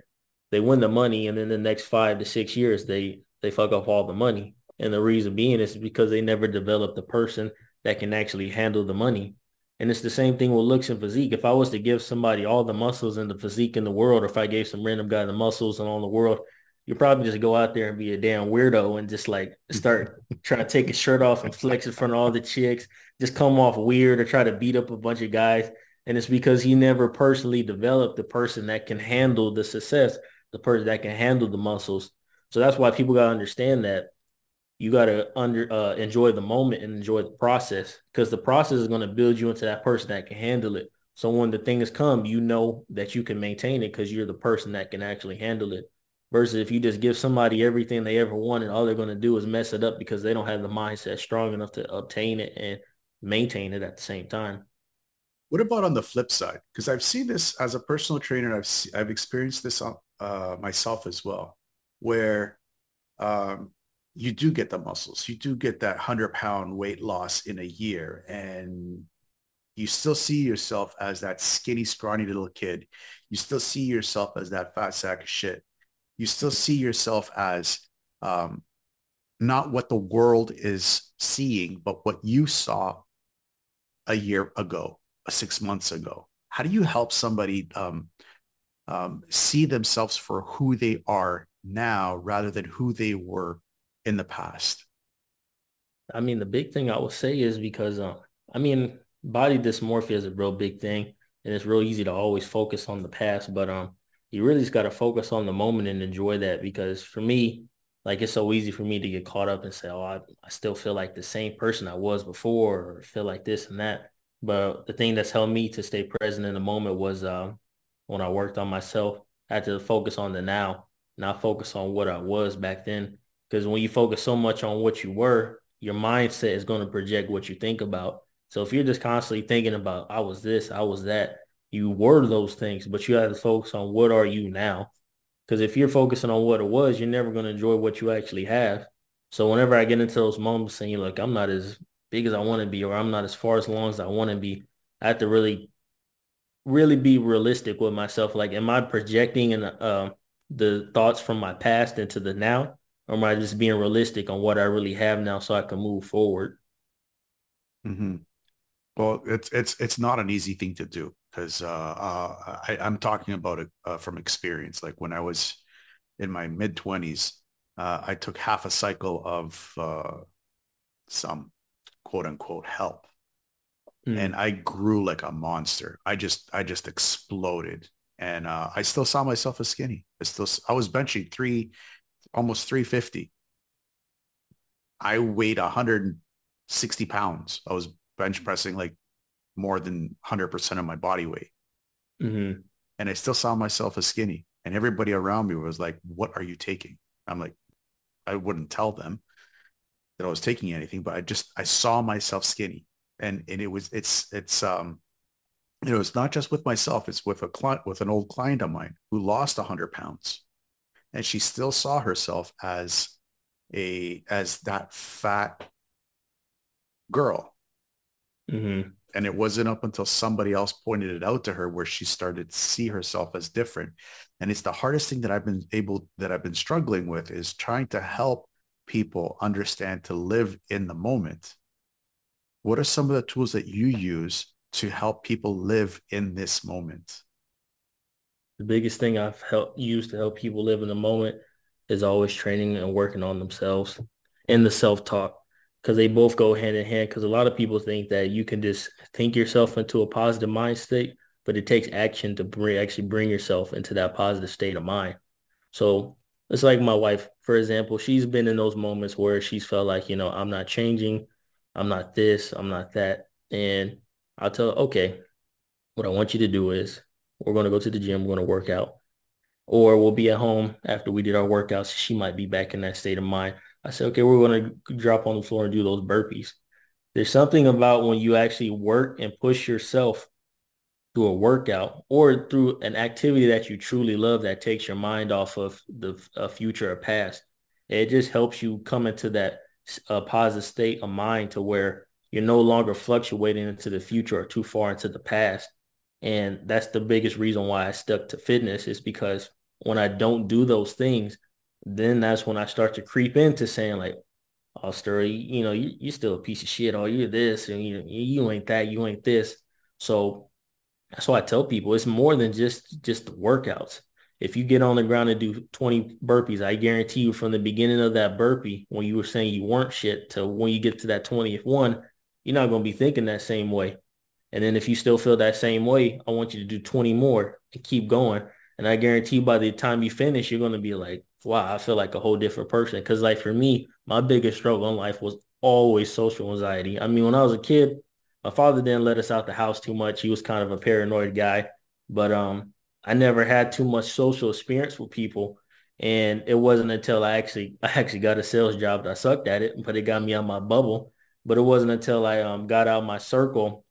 They win the money, and then the next five to six years, they they fuck off all the money. And the reason being is because they never developed the person that can actually handle the money. And it's the same thing with looks and physique. If I was to give somebody all the muscles and the physique in the world, or if I gave some random guy the muscles and all the world, you probably just go out there and be a damn weirdo and just like start trying to take his shirt off and flex in front of all the chicks, just come off weird or try to beat up a bunch of guys. And it's because he never personally developed the person that can handle the success, the person that can handle the muscles. So that's why people got to understand that you got to under uh, enjoy the moment and enjoy the process because the process is going to build you into that person that can handle it. So when the things come, you know that you can maintain it because you're the person that can actually handle it. Versus if you just give somebody everything they ever wanted, all they're going to do is mess it up because they don't have the mindset strong enough to obtain it and maintain it at the same time. What about on the flip side? Because I've seen this as a personal trainer. I've I've experienced this uh, myself as well, where um, you do get the muscles. You do get that 100 pound weight loss in a year. And you still see yourself as that skinny, scrawny little kid. You still see yourself as that fat sack of shit. You still see yourself as um, not what the world is seeing, but what you saw a year ago, six months ago. How do you help somebody um, um, see themselves for who they are now rather than who they were in the past? I mean, the big thing I would say is because, um, I mean, body dysmorphia is a real big thing, and it's real easy to always focus on the past, but um, you really just got to focus on the moment and enjoy that. Because for me, like it's so easy for me to get caught up and say, "Oh, I, I still feel like the same person I was before," or feel like this and that. But the thing that's helped me to stay present in the moment was uh, when I worked on myself. I had to focus on the now, not focus on what I was back then because when you focus so much on what you were, your mindset is going to project what you think about. So if you're just constantly thinking about, I was this, I was that, you were those things, but you have to focus on what are you now? Because if you're focusing on what it was, you're never going to enjoy what you actually have. So whenever I get into those moments saying, look, I'm not as big as I want to be, or I'm not as far as long as I want to be, I have to really, really be realistic with myself. Like, am I projecting and uh, the thoughts from my past into the now? or am I just being realistic on what I really have now so I can move forward? Mm-hmm. Well, it's it's it's not an easy thing to do because uh, uh, I, am talking about it uh, from experience. Like when I was in my mid twenties, uh, I took half a cycle of uh, some quote unquote help, mm. and I grew like a monster. I just I just exploded, and uh, I still saw myself as skinny. I still I was benching three almost 350. I weighed 160 pounds. I was bench pressing like more than 100% of my body weight. Mm-hmm. And I still saw myself as skinny. And everybody around me was like, what are you taking? I'm like, I wouldn't tell them that I was taking anything, but I just, I saw myself skinny. And, and it was, it's, it's, um, you know, it's not just with myself. It's with a client, with an old client of mine who lost 100 pounds and she still saw herself as a as that fat girl mm-hmm. And it wasn't up until somebody else pointed it out to her where she started to see herself as different. And it's the hardest thing that i've been able that i've been struggling with is trying to help people understand to live in the moment. What are some of the tools that you use to help people live in this moment? The biggest thing I've helped used to help people live in the moment is always training and working on themselves and the self-talk because they both go hand in hand because a lot of people think that you can just think yourself into a positive mind state but it takes action to bring actually bring yourself into that positive state of mind so it's like my wife for example she's been in those moments where she's felt like you know i'm not changing i'm not this i'm not that and i'll tell her okay what i want you to do is we're going to go to the gym. We're going to work out. Or we'll be at home after we did our workouts. She might be back in that state of mind. I said, okay, we're going to drop on the floor and do those burpees. There's something about when you actually work and push yourself through a workout or through an activity that you truly love that takes your mind off of the future or past. It just helps you come into that uh, positive state of mind to where you're no longer fluctuating into the future or too far into the past. And that's the biggest reason why I stuck to fitness is because when I don't do those things, then that's when I start to creep into saying like, oh, Sturry, you know, you, you're still a piece of shit. Oh, you're this and you, you ain't that, you ain't this. So that's why I tell people it's more than just just the workouts. If you get on the ground and do 20 burpees, I guarantee you from the beginning of that burpee, when you were saying you weren't shit to when you get to that 20th one, you're not going to be thinking that same way. And then if you still feel that same way, I want you to do 20 more and keep going. And I guarantee by the time you finish, you're going to be like, wow, I feel like a whole different person. Because like for me, my biggest struggle in life was always social anxiety. I mean, when I was a kid, my father didn't let us out the house too much. He was kind of a paranoid guy, but um, I never had too much social experience with people. And it wasn't until I actually I actually got a sales job that I sucked at it, but it got me out my bubble. But it wasn't until I um, got out my circle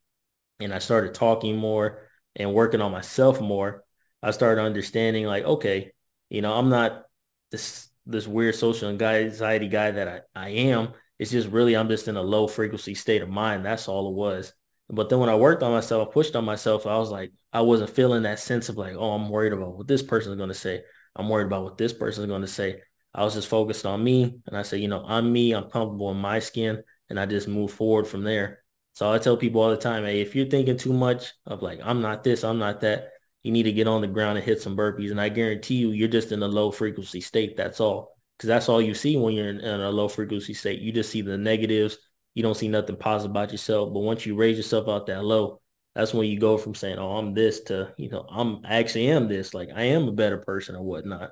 and I started talking more and working on myself more, I started understanding like, okay, you know, I'm not this this weird social anxiety guy that I, I am. It's just really I'm just in a low frequency state of mind. That's all it was. But then when I worked on myself, I pushed on myself, I was like, I wasn't feeling that sense of like, oh, I'm worried about what this person is going to say. I'm worried about what this person is going to say. I was just focused on me. And I said, you know, I'm me. I'm comfortable in my skin. And I just move forward from there. So I tell people all the time, hey, if you're thinking too much of like, I'm not this, I'm not that, you need to get on the ground and hit some burpees. And I guarantee you, you're just in a low frequency state. That's all because that's all you see when you're in, in, a low frequency state. You just see the negatives. You don't see nothing positive about yourself. But once you raise yourself out that low, that's when you go from saying, "Oh, I'm this" to you know, "I'm I actually am this." Like I am a better person or whatnot.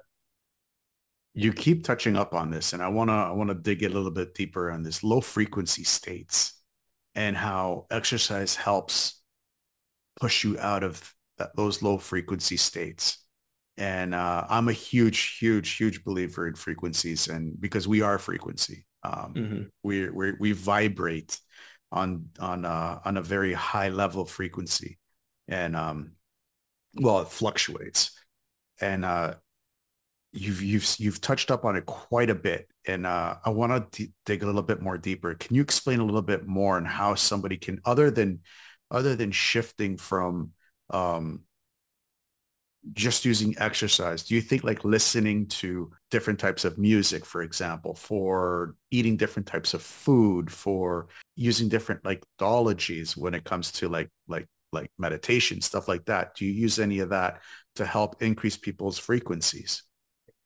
You keep touching up on this, and I wanna I wanna dig a little bit deeper on this low frequency states and how exercise helps push you out of that, those low frequency states. And uh, I'm a huge, huge, huge believer in frequencies, and because we are frequency, um, mm-hmm. we we we vibrate on on uh, on a very high level frequency, and um, well, it fluctuates, and uh, you've you've you've touched up on it quite a bit, and uh, I want to d- dig a little bit more deeper. Can you explain a little bit more on how somebody can, other than other than shifting from um, just using exercise? Do you think like listening to different types of music for example for eating different types of food for using different like methodologies when it comes to like like like meditation stuff like that? Do you use any of that to help increase people's frequencies?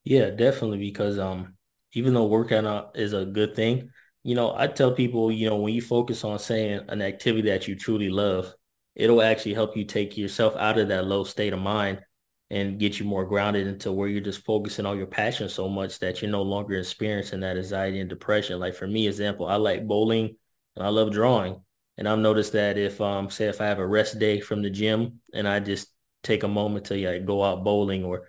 Yeah definitely because um even though workout is a good thing you know i tell people you know when you focus on saying an activity that you truly love it'll actually help you take yourself out of that low state of mind and get you more grounded into where you're just focusing on your passion so much that you're no longer experiencing that anxiety and depression. Like for me, example, I like bowling and I love drawing. And I've noticed that if um say if I have a rest day from the gym and I just take a moment to like go out bowling or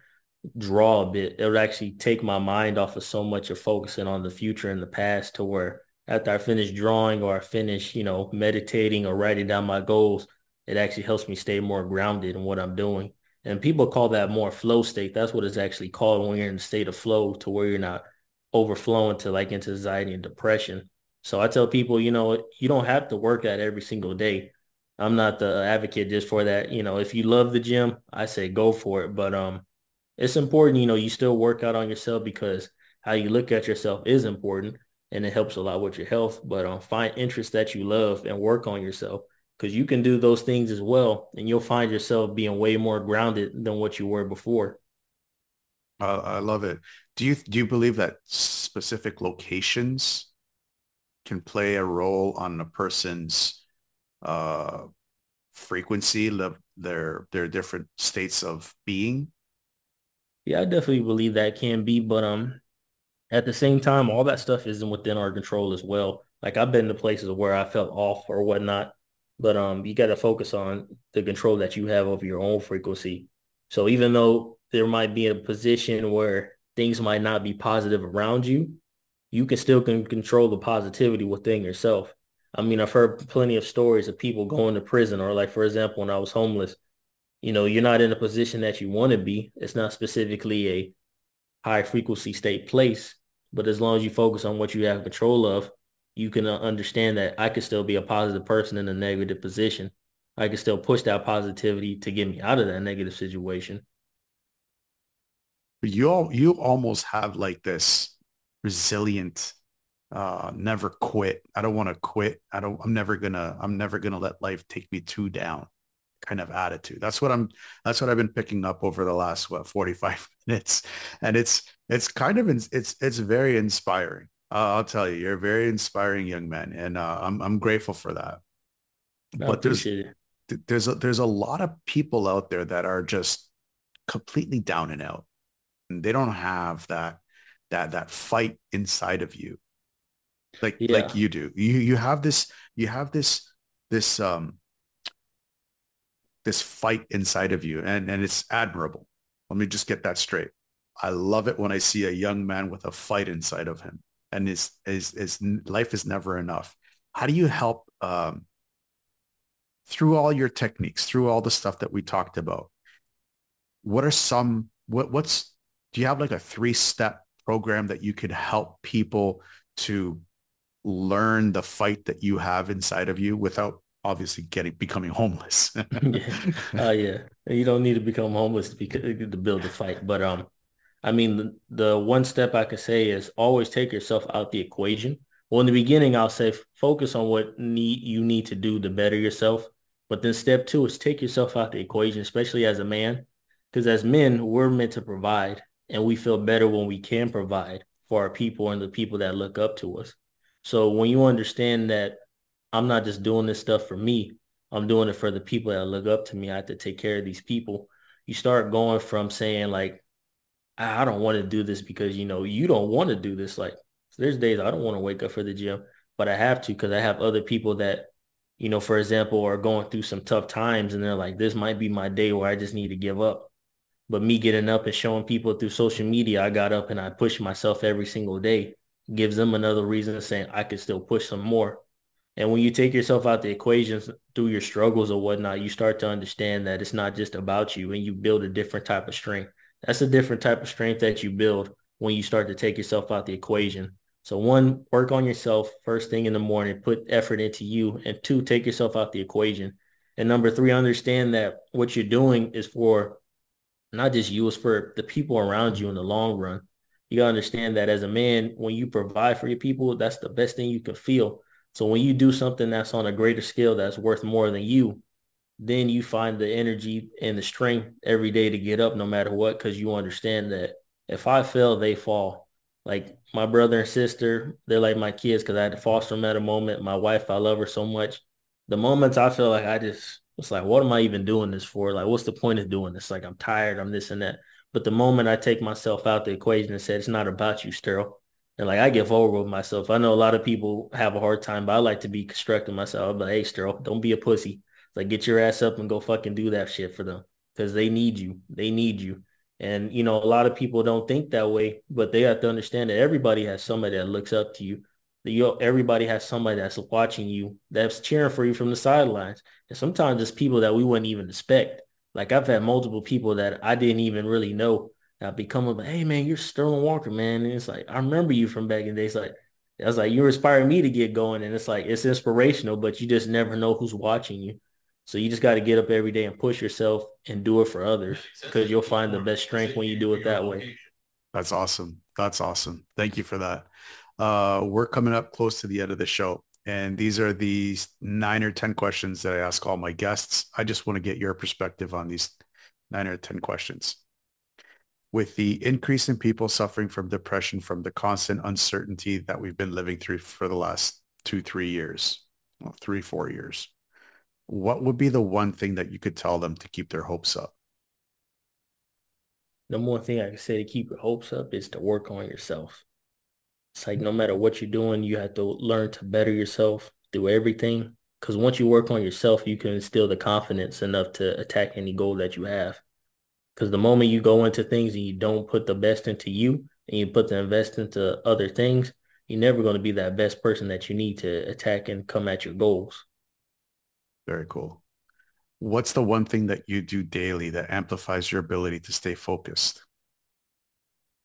draw a bit, it would actually take my mind off of so much of focusing on the future and the past to where after I finish drawing or I finish, you know, meditating or writing down my goals, it actually helps me stay more grounded in what I'm doing. And people call that more flow state. That's what it's actually called when you're in a state of flow to where you're not overflowing to like into anxiety and depression. So I tell people, you know, you don't have to work out every single day. I'm not the advocate just for that. You know, if you love the gym, I say go for it. But um, it's important, you know, you still work out on yourself because how you look at yourself is important and it helps a lot with your health. But um, find interests that you love and work on yourself because you can do those things as well and you'll find yourself being way more grounded than what you were before. Uh, i love it. Do you do you believe that specific locations can play a role on a person's uh, frequency their their different states of being? Yeah i definitely believe that can be but um at the same time all that stuff isn't within our control as well. Like i've been to places where i felt off or whatnot but um, you got to focus on the control that you have over your own frequency. So even though there might be a position where things might not be positive around you, you can still can control the positivity within yourself. I mean, I've heard plenty of stories of people going to prison or like, for example, when I was homeless, you know, you're not in a position that you want to be. It's not specifically a high frequency state place, But as long as you focus on what you have control of, you can uh, understand that I could still be a positive person in a negative position. I could still push that positivity to get me out of that negative situation. You all, you almost have like this resilient, uh, never quit. I don't want to quit. I don't, I'm never gonna, I'm never gonna let life take me too down kind of attitude. That's what I'm, that's what I've been picking up over the last, what, 45 minutes. And it's, it's kind of, it's, it's very inspiring. Uh, I'll tell you, you're a very inspiring young man, and uh, I'm I'm grateful for that. I but there's it. there's a, there's a lot of people out there that are just completely down and out, and they don't have that that that fight inside of you, like yeah. like you do. You you have this you have this this um this fight inside of you, and and it's admirable. Let me just get that straight. I love it when I see a young man with a fight inside of him and is is is life is never enough. How do you help um, through all your techniques, through all the stuff that we talked about? What are some what what's do you have like a three step program that you could help people to learn the fight that you have inside of you without obviously getting becoming homeless. yeah. Uh, yeah. You don't need to become homeless to, to build a fight, but um, I mean, the, the one step I could say is always take yourself out the equation. Well, in the beginning, I'll say focus on what need you need to do to better yourself. But then step two is take yourself out the equation, especially as a man. Because as men, we're meant to provide and we feel better when we can provide for our people and the people that look up to us. So when you understand that I'm not just doing this stuff for me, I'm doing it for the people that look up to me. I have to take care of these people. You start going from saying like, I don't want to do this because, you know, you don't want to do this. Like there's days I don't want to wake up for the gym, but I have to because I have other people that, you know, for example, are going through some tough times and they're like, this might be my day where I just need to give up. But me getting up and showing people through social media, I got up and I pushed myself every single day gives them another reason to say I could still push some more. And when you take yourself out the equations through your struggles or whatnot, you start to understand that it's not just about you and you build a different type of strength that's a different type of strength that you build when you start to take yourself out the equation. So one, work on yourself first thing in the morning, put effort into you. And two, take yourself out the equation. And number three, understand that what you're doing is for not just you, it's for the people around you in the long run. You gotta understand that as a man, when you provide for your people, that's the best thing you can feel. So when you do something that's on a greater scale that's worth more than you, then you find the energy and the strength every day to get up no matter what because you understand that if I fail, they fall. Like my brother and sister, they're like my kids because I had to foster them at a moment. My wife, I love her so much. The moments I feel like I just, it's like, what am I even doing this for? Like, what's the point of doing this? Like, I'm tired, I'm this and that. But the moment I take myself out the equation and said, it's not about you, Sterl. And like, I get vulnerable with myself. I know a lot of people have a hard time, but I like to be constructive myself. But hey, Sterl, don't be a pussy like get your ass up and go fucking do that shit for them because they need you. They need you. And you know, a lot of people don't think that way, but they have to understand that everybody has somebody that looks up to you. That you everybody has somebody that's watching you, that's cheering for you from the sidelines. And sometimes it's people that we wouldn't even expect. Like I've had multiple people that I didn't even really know that become like, hey man, you're Sterling Walker, man. And it's like, I remember you from back in the days. Like, I was like, you inspired me to get going. And it's like, it's inspirational, but you just never know who's watching you. So you just got to get up every day and push yourself and do it for others because you'll find the best strength when you do it that way. That's awesome. That's awesome. Thank you for that. Uh, we're coming up close to the end of the show. And these are the nine or 10 questions that I ask all my guests. I just want to get your perspective on these nine or 10 questions. With the increase in people suffering from depression from the constant uncertainty that we've been living through for the last two, three years, well, three, four years, what would be the one thing that you could tell them to keep their hopes up? The one thing I can say to keep your hopes up is to work on yourself. It's like no matter what you're doing, you have to learn to better yourself through everything. Because once you work on yourself, you can instill the confidence enough to attack any goal that you have. Because the moment you go into things and you don't put the best into you and you put the invest into other things, you're never going to be that best person that you need to attack and come at your goals. Very cool. What's the one thing that you do daily that amplifies your ability to stay focused?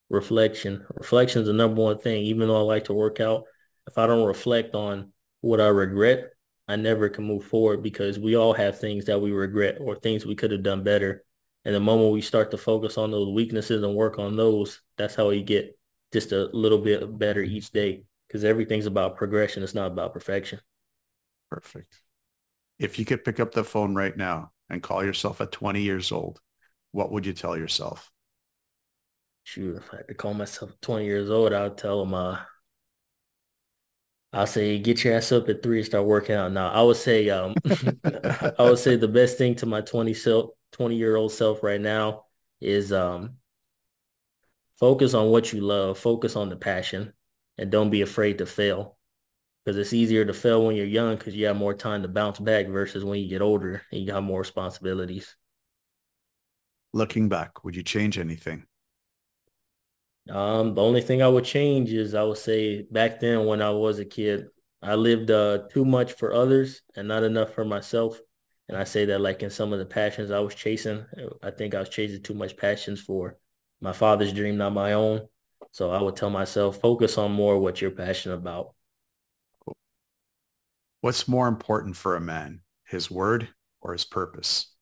reflection. Reflection is the number one thing. Even though I like to work out, if I don't reflect on what I regret, I never can move forward because we all have things that we regret or things we could have done better. And the moment we start to focus on those weaknesses and work on those, that's how we get just a little bit better each day because everything's about progression. It's not about perfection. Perfect. If you could pick up the phone right now and call yourself at 20 years old, what would you tell yourself? Shoot, if I had to call myself 20 years old, I would tell them, uh, I'll say get your ass up at three and start working out. Now, I would say, um, I would say the best thing to my 20 self, 20 year old self right now is um, focus on what you love, focus on the passion, and don't be afraid to fail. Because it's easier to fail when you're young because you have more time to bounce back versus when you get older and you got more responsibilities. Looking back, would you change anything? Um, the only thing I would change is I would say back then when I was a kid, I lived uh, too much for others and not enough for myself. And I say that like in some of the passions I was chasing, I think I was chasing too much passions for my father's dream, not my own. So I would tell myself, focus on more what you're passionate about. What's more important for a man, his word or his purpose?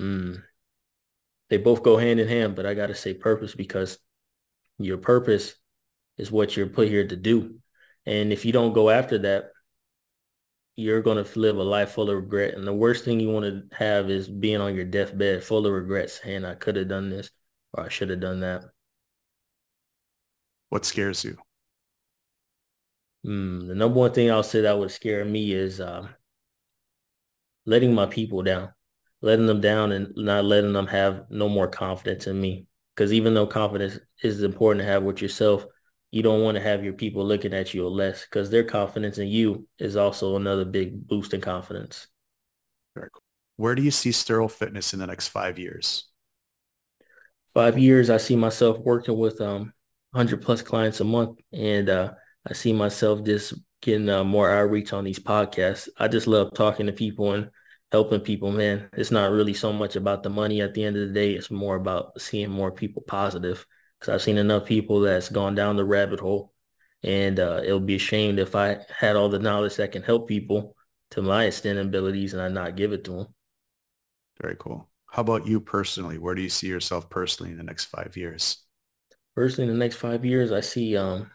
Mm, they both go hand in hand, but I got to say purpose because your purpose is what you're put here to do. And if you don't go after that, you're going to live a life full of regret. And the worst thing you want to have is being on your deathbed full of regrets saying I could have done this or I should have done that. What scares you? Mm, the number one thing I'll say that would scare me is uh, letting my people down letting them down and not letting them have no more confidence in me. Because even though confidence is important to have with yourself, you don't want to have your people looking at you less because their confidence in you is also another big boost in confidence. Very cool. Where do you see Sterl's Fitness in the next five years? Five years, I see myself working with um 100 plus clients a month, and uh, I see myself just getting uh, more outreach on these podcasts. I just love talking to people and helping people, man. It's not really so much about the money at the end of the day. It's more about seeing more people positive. Because I've seen enough people that's gone down the rabbit hole, and uh, it'll be ashamed if I had all the knowledge that can help people to my extent and abilities, and I not give it to them. Very cool. How about you personally? Where do you see yourself personally in the next five years? Personally, in the next five years, I see um,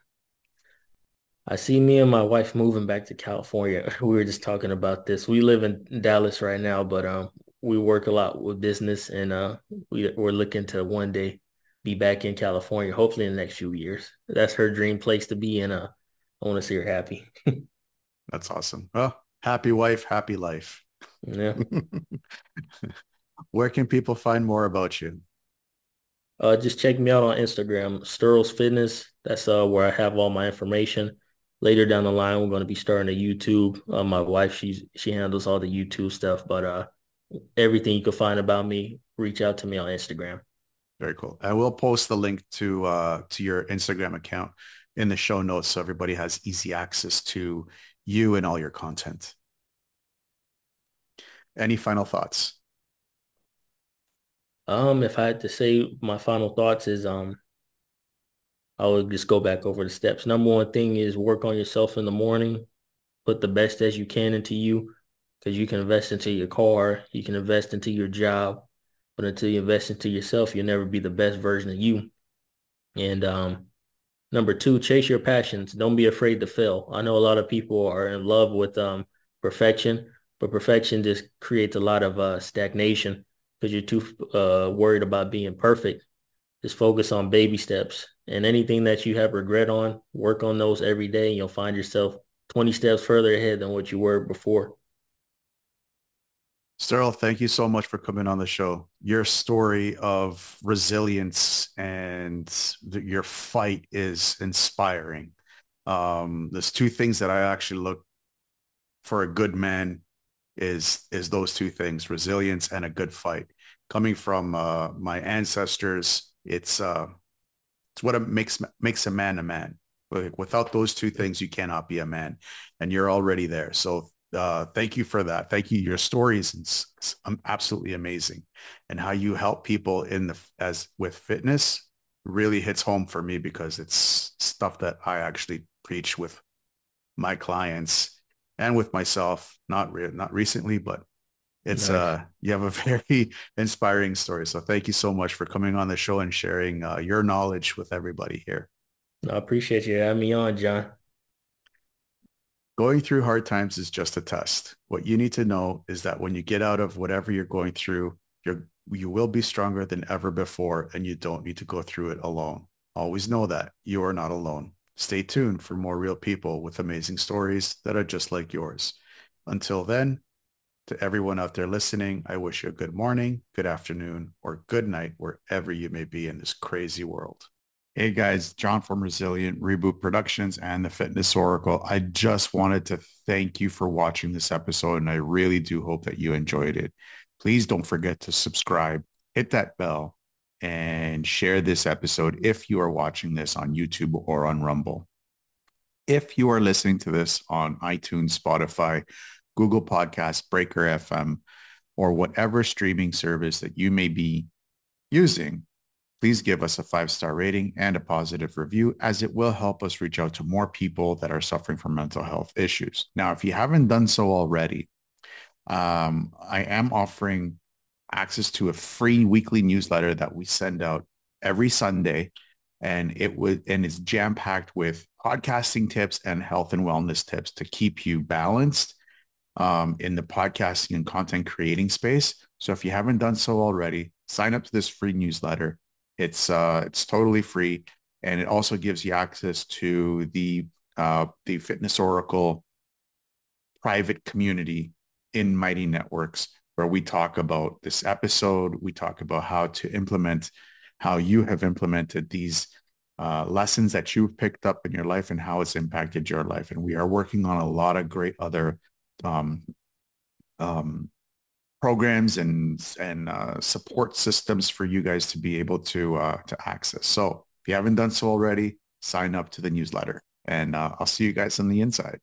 I see me and my wife moving back to California. We were just talking about this. We live in Dallas right now, but um, we work a lot with business, and uh, we we're looking to one day be back in California, hopefully in the next few years. That's her dream place to be, and uh, I want to see her happy. That's awesome. Well, happy wife, happy life. Yeah. Where can people find more about you? Uh, just check me out on Instagram, Sterl's Fitness. That's uh, where I have all my information later down the line, we're going to be starting a YouTube. Uh, my wife, she's she handles all the YouTube stuff, but uh, everything you can find about me, reach out to me on Instagram. Very cool. I will post the link to uh, to your Instagram account in the show notes so everybody has easy access to you and all your content. Any final thoughts? Um, if I had to say my final thoughts is um I would just go back over the steps. Number one thing is work on yourself in the morning. Put the best as you can into you because you can invest into your car. You can invest into your job. But until you invest into yourself, you'll never be the best version of you. And um, number two, chase your passions. Don't be afraid to fail. I know a lot of people are in love with um, perfection, but perfection just creates a lot of uh, stagnation because you're too uh, worried about being perfect. Just focus on baby steps and anything that you have regret on, work on those every day. And you'll find yourself 20 steps further ahead than what you were before. Sterl, thank you so much for coming on the show. Your story of resilience and your fight is inspiring. Um, there's two things that I actually look for a good man is is those two things, resilience and a good fight. Coming from uh, my ancestors, it's uh, it's what makes makes a man a man. Without those two things, you cannot be a man, and you're already there. So uh, thank you for that. Thank you. Your story is absolutely amazing, and how you help people in the as with fitness really hits home for me because it's stuff that I actually preach with my clients and with myself, not re- not recently, but it's nice. uh you have a very inspiring story. So thank you so much for coming on the show and sharing uh, your knowledge with everybody here. I appreciate you having me on, John. Going through hard times is just a test. What you need to know is that when you get out of whatever you're going through, you're you will be stronger than ever before and you don't need to go through it alone. Always know that you are not alone. Stay tuned for more real people with amazing stories that are just like yours. Until then, to everyone out there listening, I wish you a good morning, good afternoon, or good night wherever you may be in this crazy world. Hey guys, John from Resilient Reboot Productions and the Fitness Oracle. I just wanted to thank you for watching this episode and I really do hope that you enjoyed it. Please don't forget to subscribe, hit that bell, and share this episode if you are watching this on YouTube or on Rumble. If you are listening to this on iTunes, Spotify, Google Podcasts, Breaker FM, or whatever streaming service that you may be using, please give us a five-star rating and a positive review as it will help us reach out to more people that are suffering from mental health issues. Now, if you haven't done so already, um, I am offering access to a free weekly newsletter that we send out every Sunday. And it would and it's jam packed with podcasting tips and health and wellness tips to keep you balanced um, in the podcasting and content creating space. So if you haven't done so already, sign up to this free newsletter. It's uh, it's totally free, and it also gives you access to the uh, the Fitness Oracle private community in Mighty Networks, where we talk about this episode. We talk about how to implement, how you have implemented these uh, lessons that you've picked up in your life and how it's impacted your life. And we are working on a lot of great other um, um, programs and and uh, support systems for you guys to be able to uh, to access. So if you haven't done so already, sign up to the newsletter, and uh, I'll see you guys on the inside.